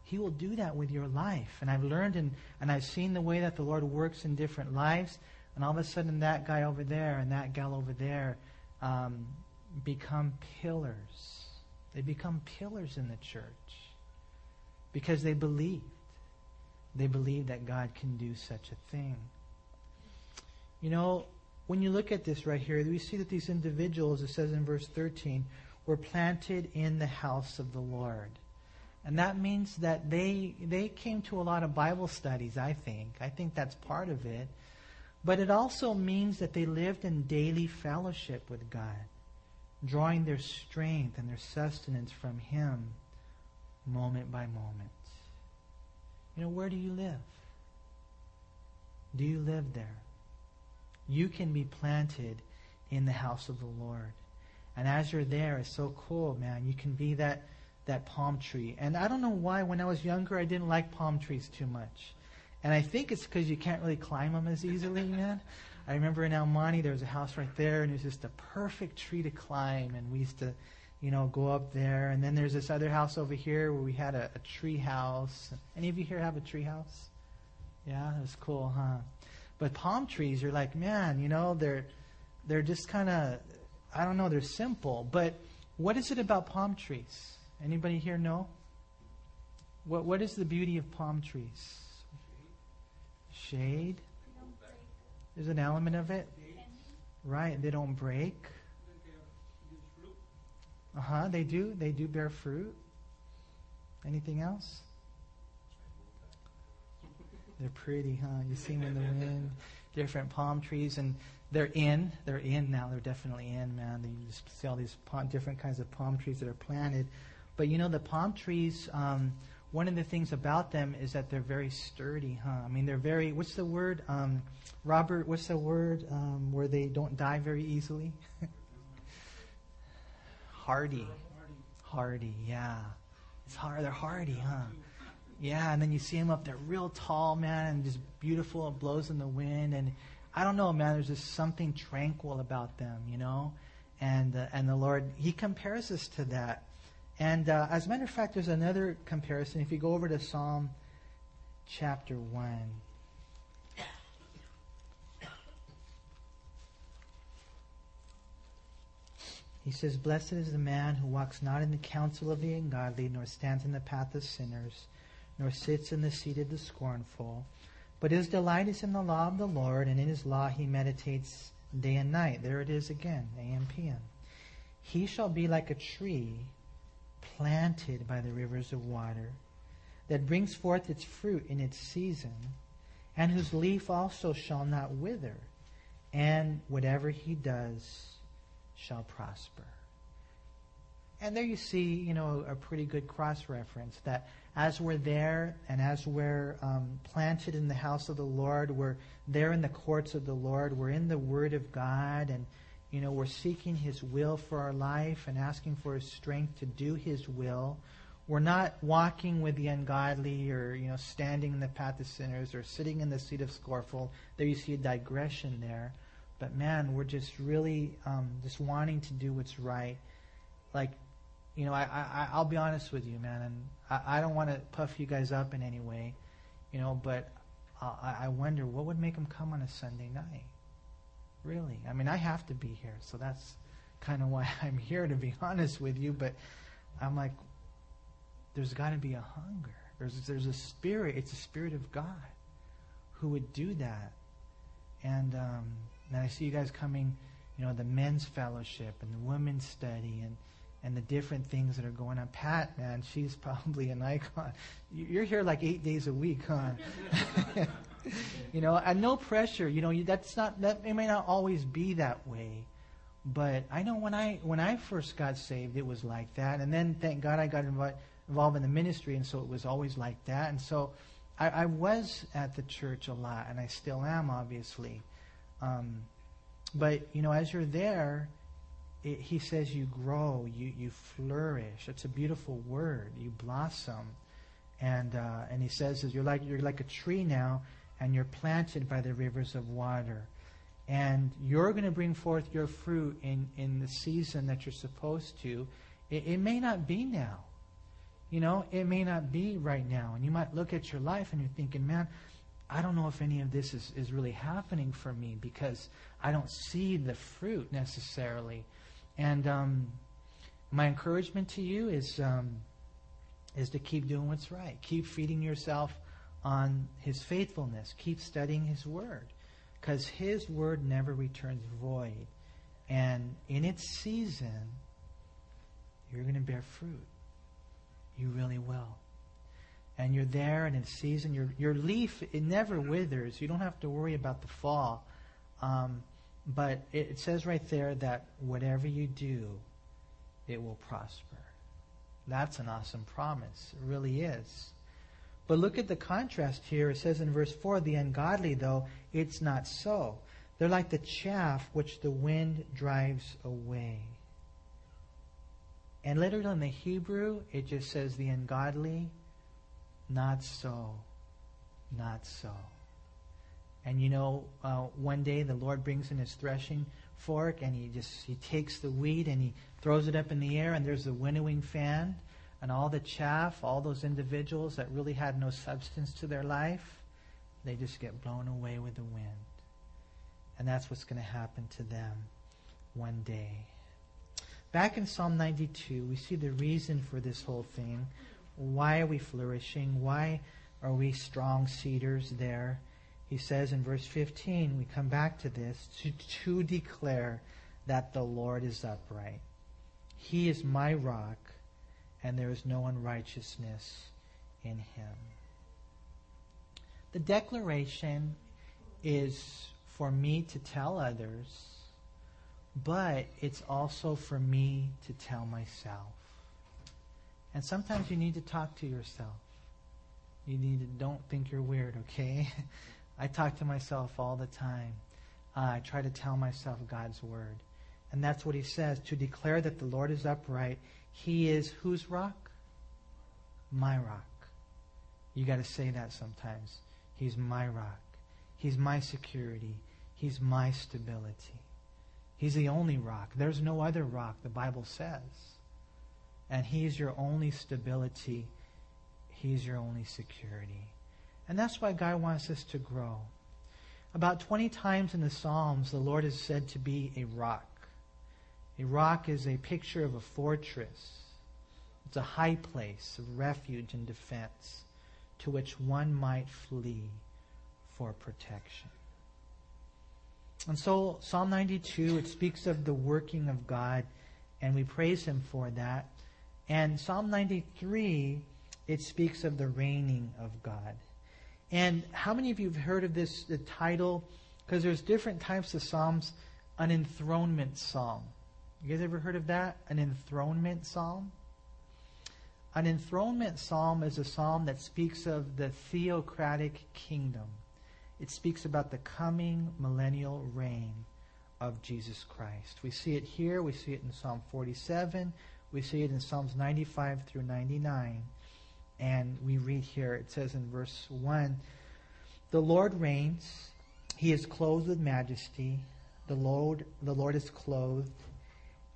He will do that with your life. And I've learned and, and I've seen the way that the Lord works in different lives. And all of a sudden, that guy over there and that gal over there um, become pillars. They become pillars in the church because they believed. They believed that God can do such a thing. You know, when you look at this right here, we see that these individuals, it says in verse 13, were planted in the house of the Lord. And that means that they they came to a lot of Bible studies, I think. I think that's part of it. But it also means that they lived in daily fellowship with God, drawing their strength and their sustenance from Him moment by moment. You know, where do you live? Do you live there? You can be planted in the house of the Lord. And as you're there, it's so cool, man. You can be that that palm tree. And I don't know why, when I was younger, I didn't like palm trees too much. And I think it's because you can't really climb them as easily, man. I remember in Monte, there was a house right there, and it was just a perfect tree to climb. And we used to, you know, go up there. And then there's this other house over here where we had a, a tree house. Any of you here have a tree house? Yeah, it was cool, huh? But palm trees, you're like, man, you know, they're they're just kind of, I don't know, they're simple. But what is it about palm trees? Anybody here know? What What is the beauty of palm trees? Shade. There's an element of it, right? They don't break. Uh huh. They do. They do bear fruit. Anything else? They're pretty, huh? You see them in the wind. Different palm trees, and they're in. They're in now. They're definitely in, man. You just see all these palm, different kinds of palm trees that are planted. But you know, the palm trees, um, one of the things about them is that they're very sturdy, huh? I mean, they're very, what's the word? Um, Robert, what's the word um, where they don't die very easily? hardy. Hardy, yeah. It's hard. They're hardy, huh? Yeah, and then you see them up there real tall, man, and just beautiful. It blows in the wind. And I don't know, man, there's just something tranquil about them, you know? And, uh, and the Lord, He compares us to that. And uh, as a matter of fact, there's another comparison. If you go over to Psalm chapter 1. He says, Blessed is the man who walks not in the counsel of the ungodly, nor stands in the path of sinners, nor sits in the seat of the scornful. But his delight is in the law of the Lord, and in his law he meditates day and night. There it is again, AM PM. He shall be like a tree planted by the rivers of water, that brings forth its fruit in its season, and whose leaf also shall not wither, and whatever he does shall prosper. And there you see, you know, a pretty good cross reference that as we're there and as we're um, planted in the house of the Lord, we're there in the courts of the Lord, we're in the Word of God, and you know, we're seeking His will for our life and asking for His strength to do His will. We're not walking with the ungodly or, you know, standing in the path of sinners or sitting in the seat of scornful. There you see a digression there. But man, we're just really um, just wanting to do what's right. Like you know, I, I, I'll be honest with you, man, and I, I don't want to puff you guys up in any way, you know, but uh, I, I wonder what would make them come on a Sunday night. Really, I mean, I have to be here, so that's kind of why I'm here, to be honest with you. But I'm like, there's got to be a hunger. There's there's a spirit. It's a spirit of God who would do that. And um, and I see you guys coming, you know, the men's fellowship and the women's study and and the different things that are going on. Pat, man, she's probably an icon. You're here like eight days a week, huh? you know, and no pressure. You know, that's not that. It may not always be that way, but I know when I when I first got saved, it was like that. And then, thank God, I got involved involved in the ministry, and so it was always like that. And so, I, I was at the church a lot, and I still am, obviously. Um, but you know, as you're there it, he says you grow, you, you flourish. It's a beautiful word. You blossom. And, uh, and he says you're like, you're like a tree now, and you're planted by the rivers of water. And you're going to bring forth your fruit in, in the season that you're supposed to. It, it may not be now. You know, it may not be right now. And you might look at your life and you're thinking, man, I don't know if any of this is, is really happening for me because I don't see the fruit necessarily. And um, my encouragement to you is um, is to keep doing what's right. Keep feeding yourself on His faithfulness. Keep studying His Word, because His Word never returns void. And in its season, you're going to bear fruit. You really will. And you're there, and in season, your your leaf it never withers. You don't have to worry about the fall. Um, but it says right there that whatever you do, it will prosper. That's an awesome promise. It really is. But look at the contrast here. It says in verse 4 the ungodly, though, it's not so. They're like the chaff which the wind drives away. And literally in the Hebrew, it just says the ungodly, not so, not so. And you know, uh, one day the Lord brings in his threshing fork and he just he takes the wheat and he throws it up in the air and there's a winnowing fan and all the chaff, all those individuals that really had no substance to their life, they just get blown away with the wind. And that's what's going to happen to them one day. Back in Psalm 92, we see the reason for this whole thing. Why are we flourishing? Why are we strong cedars there? he says in verse 15, we come back to this, to, to declare that the Lord is upright. He is my rock, and there is no unrighteousness in him. The declaration is for me to tell others, but it's also for me to tell myself. And sometimes you need to talk to yourself. You need to don't think you're weird, okay? I talk to myself all the time. Uh, I try to tell myself God's word. And that's what he says to declare that the Lord is upright. He is whose rock? My rock. You got to say that sometimes. He's my rock. He's my security. He's my stability. He's the only rock. There's no other rock, the Bible says. And He's your only stability. He's your only security. And that's why God wants us to grow. About 20 times in the Psalms, the Lord is said to be a rock. A rock is a picture of a fortress. It's a high place of refuge and defense to which one might flee for protection. And so, Psalm 92, it speaks of the working of God, and we praise Him for that. And Psalm 93, it speaks of the reigning of God. And how many of you have heard of this the title? Because there's different types of psalms. An enthronement psalm. You guys ever heard of that? An enthronement psalm? An enthronement psalm is a psalm that speaks of the theocratic kingdom. It speaks about the coming millennial reign of Jesus Christ. We see it here, we see it in Psalm 47, we see it in Psalms 95 through 99. And we read here, it says in verse 1 The Lord reigns, he is clothed with majesty, the Lord, the Lord is clothed,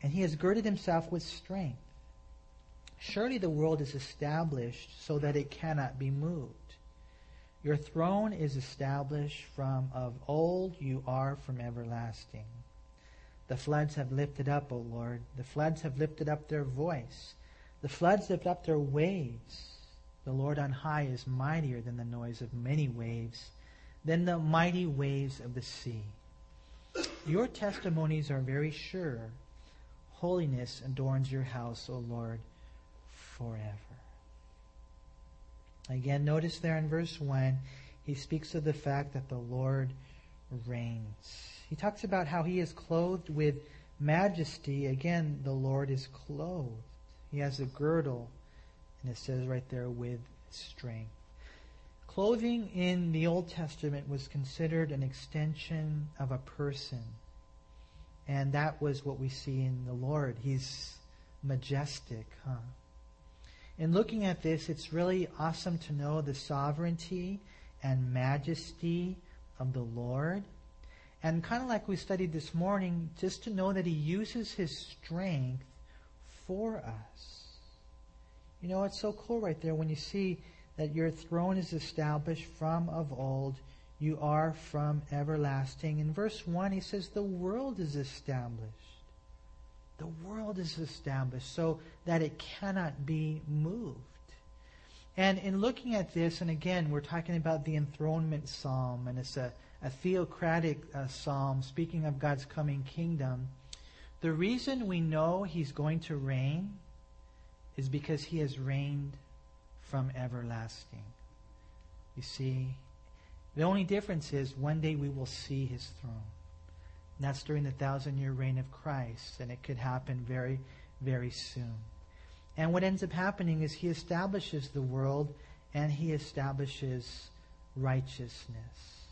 and he has girded himself with strength. Surely the world is established so that it cannot be moved. Your throne is established from of old, you are from everlasting. The floods have lifted up, O Lord. The floods have lifted up their voice. The floods lift up their waves. The Lord on high is mightier than the noise of many waves, than the mighty waves of the sea. Your testimonies are very sure. Holiness adorns your house, O Lord, forever. Again, notice there in verse 1, he speaks of the fact that the Lord reigns. He talks about how he is clothed with majesty. Again, the Lord is clothed. He has a girdle, and it says right there, with strength. Clothing in the Old Testament was considered an extension of a person. And that was what we see in the Lord. He's majestic, huh? In looking at this, it's really awesome to know the sovereignty and majesty of the Lord. And kind of like we studied this morning, just to know that He uses His strength for us. You know, it's so cool right there when you see that your throne is established from of old. You are from everlasting. In verse 1, he says, The world is established. The world is established so that it cannot be moved. And in looking at this, and again, we're talking about the enthronement psalm, and it's a, a theocratic uh, psalm speaking of God's coming kingdom. The reason we know he's going to reign is because he has reigned from everlasting. You see, the only difference is one day we will see his throne. And that's during the thousand year reign of Christ, and it could happen very, very soon. And what ends up happening is he establishes the world and he establishes righteousness.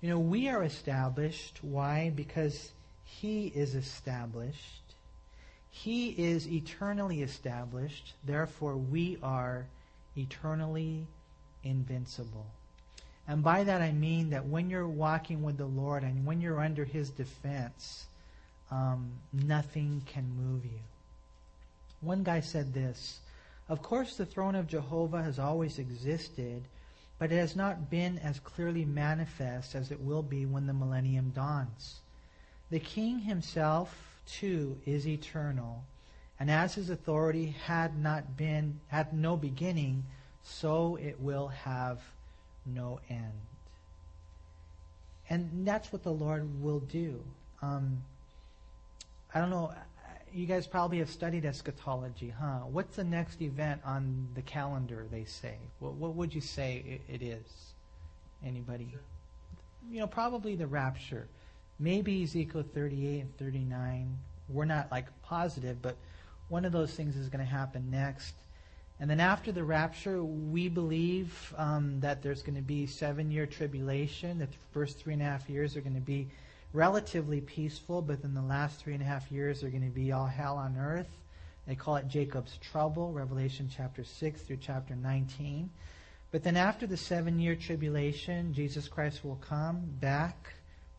You know, we are established. Why? Because he is established. He is eternally established. Therefore, we are eternally invincible. And by that I mean that when you're walking with the Lord and when you're under His defense, um, nothing can move you. One guy said this Of course, the throne of Jehovah has always existed, but it has not been as clearly manifest as it will be when the millennium dawns. The king himself, too, is eternal and as his authority had not been, had no beginning, so it will have no end. And that's what the Lord will do. Um, I don't know. You guys probably have studied eschatology, huh? What's the next event on the calendar? They say. What, what would you say it, it is? Anybody? You know, probably the rapture. Maybe Ezekiel 38 and 39. We're not like positive, but one of those things is going to happen next. And then after the rapture, we believe um, that there's going to be seven year tribulation. The first three and a half years are going to be relatively peaceful, but then the last three and a half years are going to be all hell on earth. They call it Jacob's trouble, Revelation chapter 6 through chapter 19. But then after the seven year tribulation, Jesus Christ will come back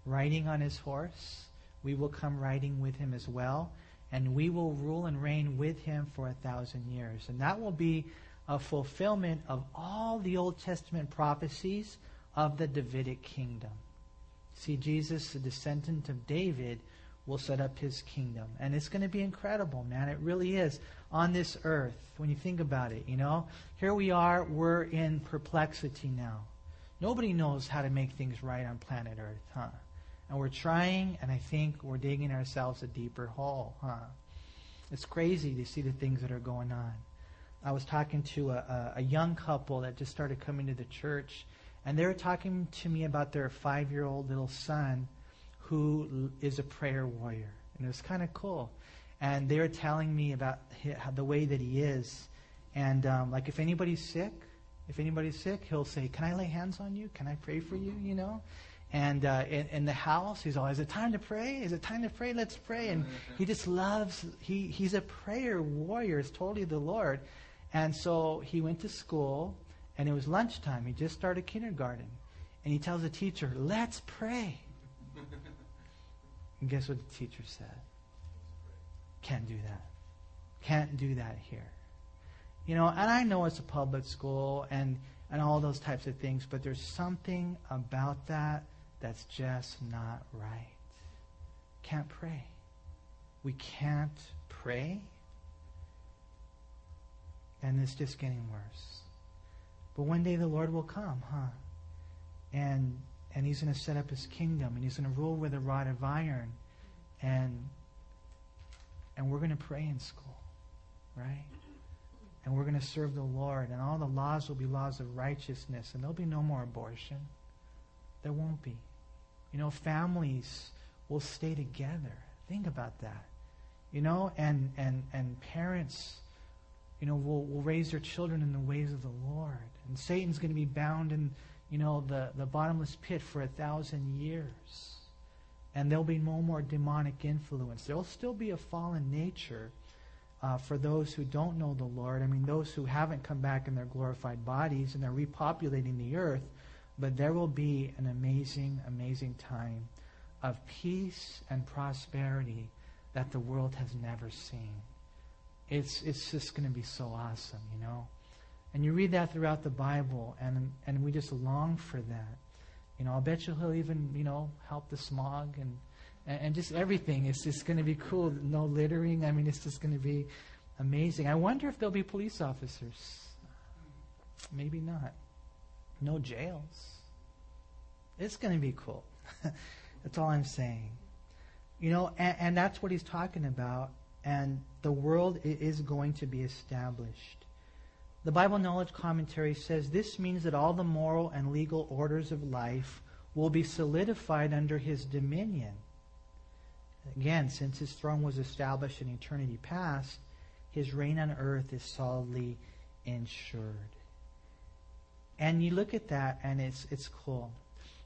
riding on his horse. We will come riding with him as well and we will rule and reign with him for a thousand years. And that will be a fulfillment of all the Old Testament prophecies of the Davidic kingdom. See, Jesus, the descendant of David, will set up his kingdom. And it's going to be incredible, man. It really is on this earth when you think about it, you know. Here we are, we're in perplexity now. Nobody knows how to make things right on planet Earth, huh? And we're trying, and I think we're digging ourselves a deeper hole, huh? It's crazy to see the things that are going on. I was talking to a, a, young couple that just started coming to the church, and they were talking to me about their five year old little son who is a prayer warrior. And it was kind of cool. And they were telling me about the way that he is. And, um, like, if anybody's sick, if anybody's sick, he'll say, Can I lay hands on you? Can I pray for you? You know? And uh, in, in, the house, he's always, is it time to pray? Is it time to pray? Let's pray. And he just loves, he, he's a prayer warrior. It's totally the Lord. And so he went to school, and it was lunchtime. He just started kindergarten. And he tells the teacher, let's pray. and guess what the teacher said? Can't do that. Can't do that here. You know, and I know it's a public school and, and all those types of things, but there's something about that that's just not right. Can't pray. We can't pray. And it's just getting worse. But one day the Lord will come, huh? And and he's going to set up his kingdom and he's going to rule with a rod of iron and and we're going to pray in school right and we're going to serve the lord and all the laws will be laws of righteousness and there'll be no more abortion there won't be you know families will stay together think about that you know and and and parents you know will, will raise their children in the ways of the lord and satan's going to be bound in you know, the, the bottomless pit for a thousand years. And there'll be no more demonic influence. There'll still be a fallen nature uh, for those who don't know the Lord. I mean, those who haven't come back in their glorified bodies and they're repopulating the earth. But there will be an amazing, amazing time of peace and prosperity that the world has never seen. It's, it's just going to be so awesome, you know. And you read that throughout the Bible, and, and we just long for that. You know, I'll bet you he'll even, you know, help the smog and, and, just everything. It's just going to be cool. No littering. I mean, it's just going to be amazing. I wonder if there'll be police officers. Maybe not. No jails. It's going to be cool. that's all I'm saying. You know, and, and that's what he's talking about. And the world is going to be established. The Bible Knowledge Commentary says this means that all the moral and legal orders of life will be solidified under his dominion. Again, since his throne was established in eternity past, his reign on earth is solidly ensured. And you look at that and it's it's cool.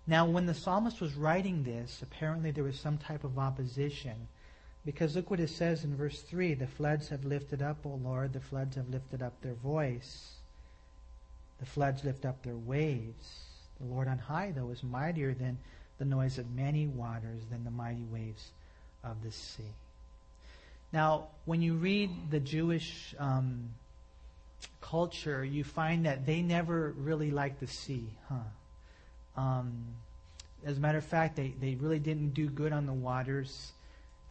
Now when the psalmist was writing this, apparently there was some type of opposition because look what it says in verse 3 The floods have lifted up, O Lord, the floods have lifted up their voice. The floods lift up their waves. The Lord on high, though, is mightier than the noise of many waters, than the mighty waves of the sea. Now, when you read the Jewish um, culture, you find that they never really liked the sea, huh? Um, as a matter of fact, they, they really didn't do good on the waters.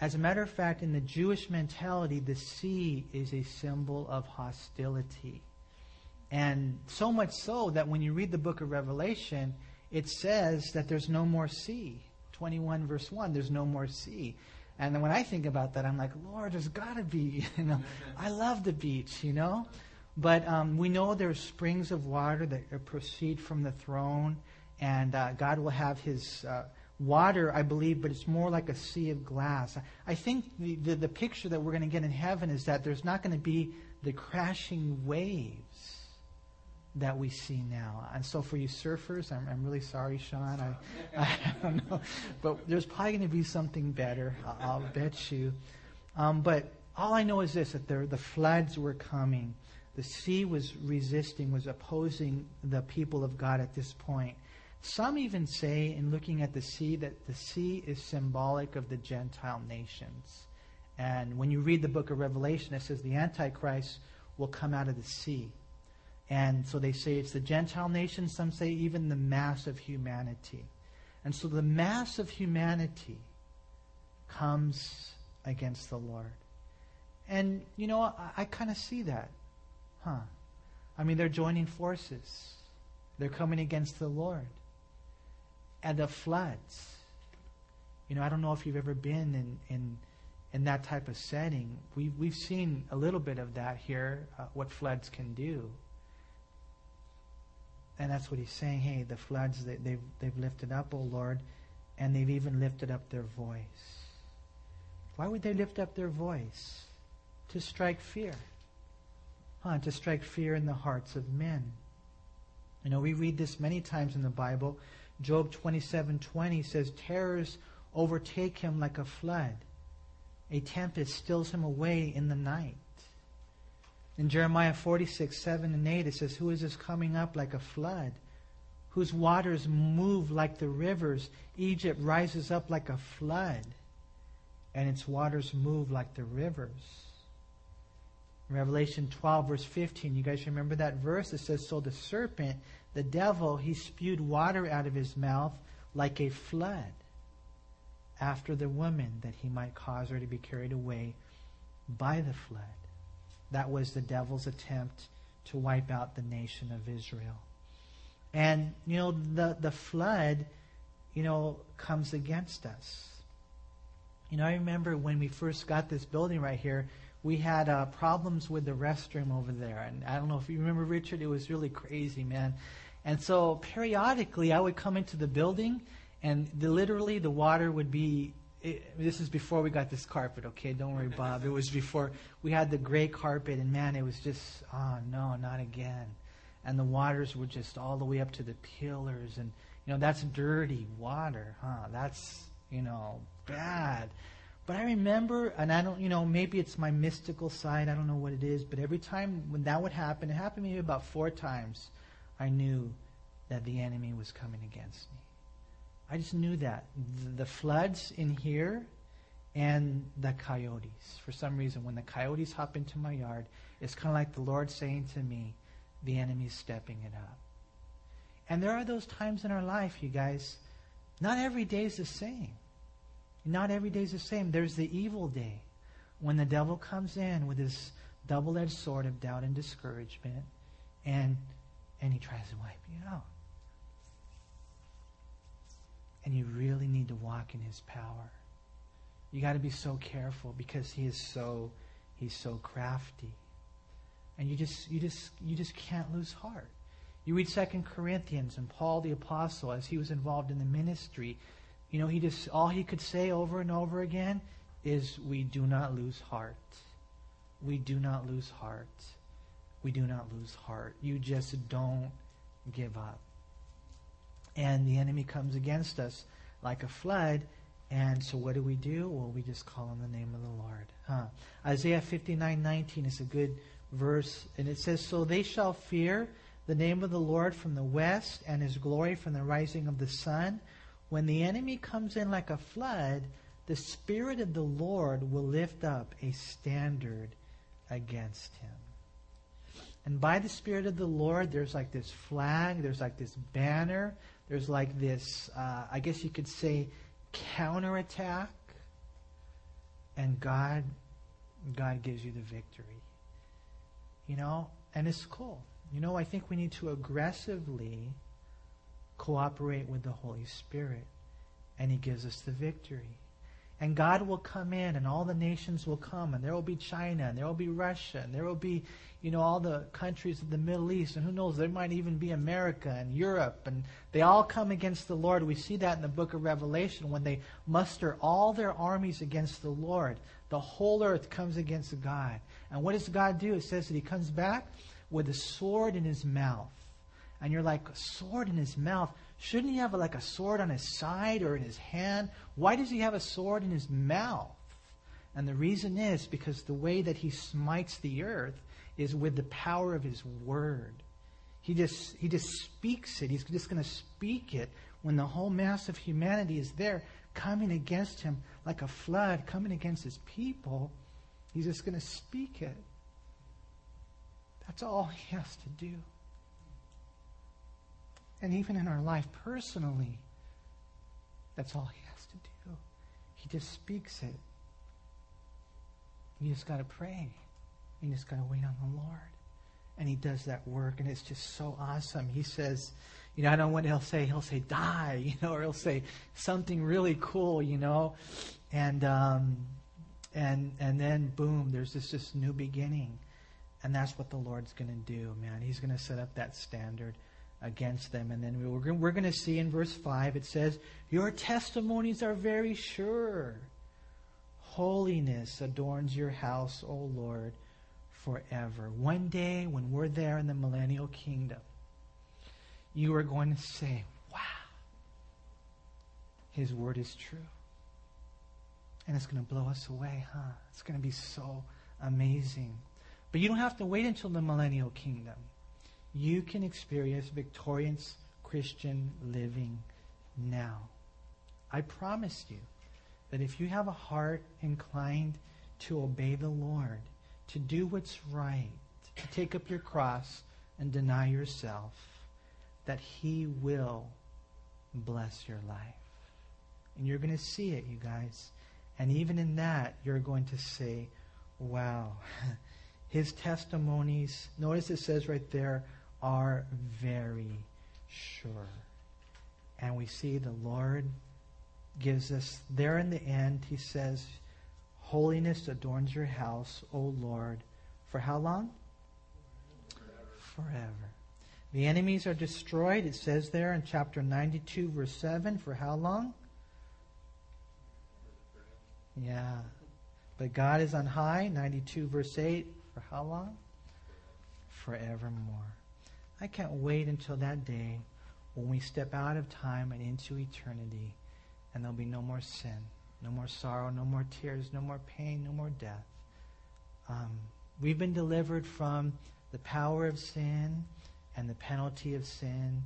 As a matter of fact, in the Jewish mentality, the sea is a symbol of hostility. And so much so that when you read the book of Revelation, it says that there's no more sea. 21 verse 1, there's no more sea. And when I think about that, I'm like, Lord, there's got to be, you know. I love the beach, you know. But um, we know there's springs of water that proceed from the throne, and uh, God will have His uh, water, I believe, but it's more like a sea of glass. I think the, the, the picture that we're going to get in heaven is that there's not going to be the crashing waves that we see now. And so for you surfers, I'm, I'm really sorry, Sean. I, I don't know. But there's probably going to be something better, I'll, I'll bet you. Um, but all I know is this, that there, the floods were coming. The sea was resisting, was opposing the people of God at this point. Some even say, in looking at the sea, that the sea is symbolic of the Gentile nations. And when you read the book of Revelation, it says the Antichrist will come out of the sea. And so they say it's the Gentile nations. Some say even the mass of humanity. And so the mass of humanity comes against the Lord. And, you know, I, I kind of see that. Huh. I mean, they're joining forces, they're coming against the Lord and the floods. You know, I don't know if you've ever been in, in, in that type of setting. We've, we've seen a little bit of that here, uh, what floods can do. And that's what he's saying. Hey, the floods, they, they've, they've lifted up, O oh Lord, and they've even lifted up their voice. Why would they lift up their voice? To strike fear. Huh, to strike fear in the hearts of men. You know, we read this many times in the Bible Job 27:20 says terrors overtake him like a flood. A tempest steals him away in the night. In Jeremiah 46, 7 and 8, it says, Who is this coming up like a flood? Whose waters move like the rivers. Egypt rises up like a flood, and its waters move like the rivers. Revelation 12, verse 15, you guys remember that verse? It says, So the serpent, the devil, he spewed water out of his mouth like a flood after the woman that he might cause her to be carried away by the flood. That was the devil's attempt to wipe out the nation of Israel. And, you know, the, the flood, you know, comes against us. You know, I remember when we first got this building right here, we had uh, problems with the restroom over there. And I don't know if you remember, Richard, it was really crazy, man. And so periodically I would come into the building and the, literally the water would be it, this is before we got this carpet, okay? Don't worry, Bob. It was before we had the gray carpet, and man, it was just, oh no, not again. And the waters were just all the way up to the pillars, and you know that's dirty water, huh? That's you know bad. But I remember, and I don't, you know, maybe it's my mystical side. I don't know what it is, but every time when that would happen, it happened maybe about four times. I knew that the enemy was coming against me. I just knew that. The floods in here and the coyotes. For some reason, when the coyotes hop into my yard, it's kind of like the Lord saying to me, the enemy's stepping it up. And there are those times in our life, you guys, not every day is the same. Not every day is the same. There's the evil day when the devil comes in with his double edged sword of doubt and discouragement and and he tries to wipe you out. And you really need to walk in his power. You got to be so careful because he is so he's so crafty. And you just you just you just can't lose heart. You read Second Corinthians and Paul the apostle as he was involved in the ministry, you know, he just all he could say over and over again is we do not lose heart. We do not lose heart. We do not lose heart. You just don't give up and the enemy comes against us like a flood. And so what do we do? Well, we just call on the name of the Lord. Huh. Isaiah 59, 19 is a good verse. And it says, So they shall fear the name of the Lord from the west and his glory from the rising of the sun. When the enemy comes in like a flood, the Spirit of the Lord will lift up a standard against him. And by the Spirit of the Lord, there's like this flag, there's like this banner, there's like this, uh, I guess you could say, counterattack, and God, God gives you the victory. You know, and it's cool. You know, I think we need to aggressively cooperate with the Holy Spirit, and He gives us the victory. And God will come in, and all the nations will come, and there will be China, and there will be Russia, and there will be, you know, all the countries of the Middle East, and who knows, there might even be America and Europe, and they all come against the Lord. We see that in the book of Revelation when they muster all their armies against the Lord. The whole earth comes against God. And what does God do? It says that He comes back with a sword in His mouth. And you're like, a sword in His mouth? Shouldn't he have like a sword on his side or in his hand? Why does he have a sword in his mouth? And the reason is because the way that he smites the earth is with the power of his word. He just he just speaks it. He's just going to speak it when the whole mass of humanity is there coming against him like a flood coming against his people. He's just going to speak it. That's all he has to do. And even in our life personally, that's all he has to do. He just speaks it. You just got to pray. You just got to wait on the Lord. And he does that work, and it's just so awesome. He says, you know, I don't know what he'll say. He'll say, die, you know, or he'll say something really cool, you know. And, um, and, and then, boom, there's this, this new beginning. And that's what the Lord's going to do, man. He's going to set up that standard against them. And then we're, we're going to see in verse 5, it says, Your testimonies are very sure. Holiness adorns your house, O Lord, forever. One day, when we're there in the millennial kingdom, you are going to say, Wow, His word is true. And it's going to blow us away, huh? It's going to be so amazing. But you don't have to wait until the millennial kingdom you can experience victorious Christian living now. I promise you that if you have a heart inclined to obey the Lord, to do what's right, to take up your cross and deny yourself, that He will bless your life. And you're going to see it, you guys. And even in that, you're going to say, wow, his testimonies, notice it says right there, are very sure. And we see the Lord gives us, there in the end, he says, Holiness adorns your house, O Lord, for how long? Forever. The enemies are destroyed, it says there in chapter 92, verse 7, for how long? Yeah. But God is on high, 92 verse 8, for how long? Forevermore. I can't wait until that day when we step out of time and into eternity and there'll be no more sin, no more sorrow, no more tears, no more pain, no more death. Um, we've been delivered from the power of sin and the penalty of sin.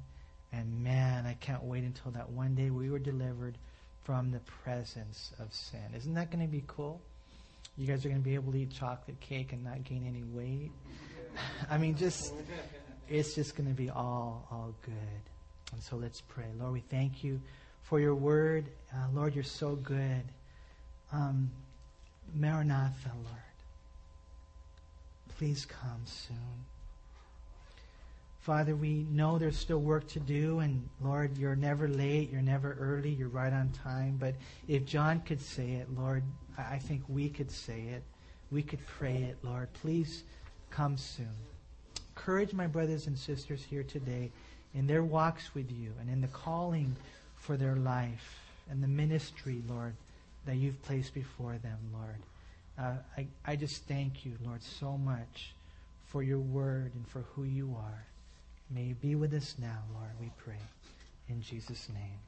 And man, I can't wait until that one day we were delivered from the presence of sin. Isn't that going to be cool? You guys are going to be able to eat chocolate cake and not gain any weight. I mean, just it's just going to be all all good. And so let's pray. Lord, we thank you for your word. Uh, Lord, you're so good. Um, Maranatha, Lord. Please come soon. Father, we know there's still work to do, and Lord, you're never late, you're never early, you're right on time. But if John could say it, Lord, I think we could say it. We could pray it, Lord. Please come soon. Encourage my brothers and sisters here today in their walks with you and in the calling for their life and the ministry, Lord, that you've placed before them, Lord. Uh, I, I just thank you, Lord, so much for your word and for who you are. May you be with us now, Lord, we pray. In Jesus' name.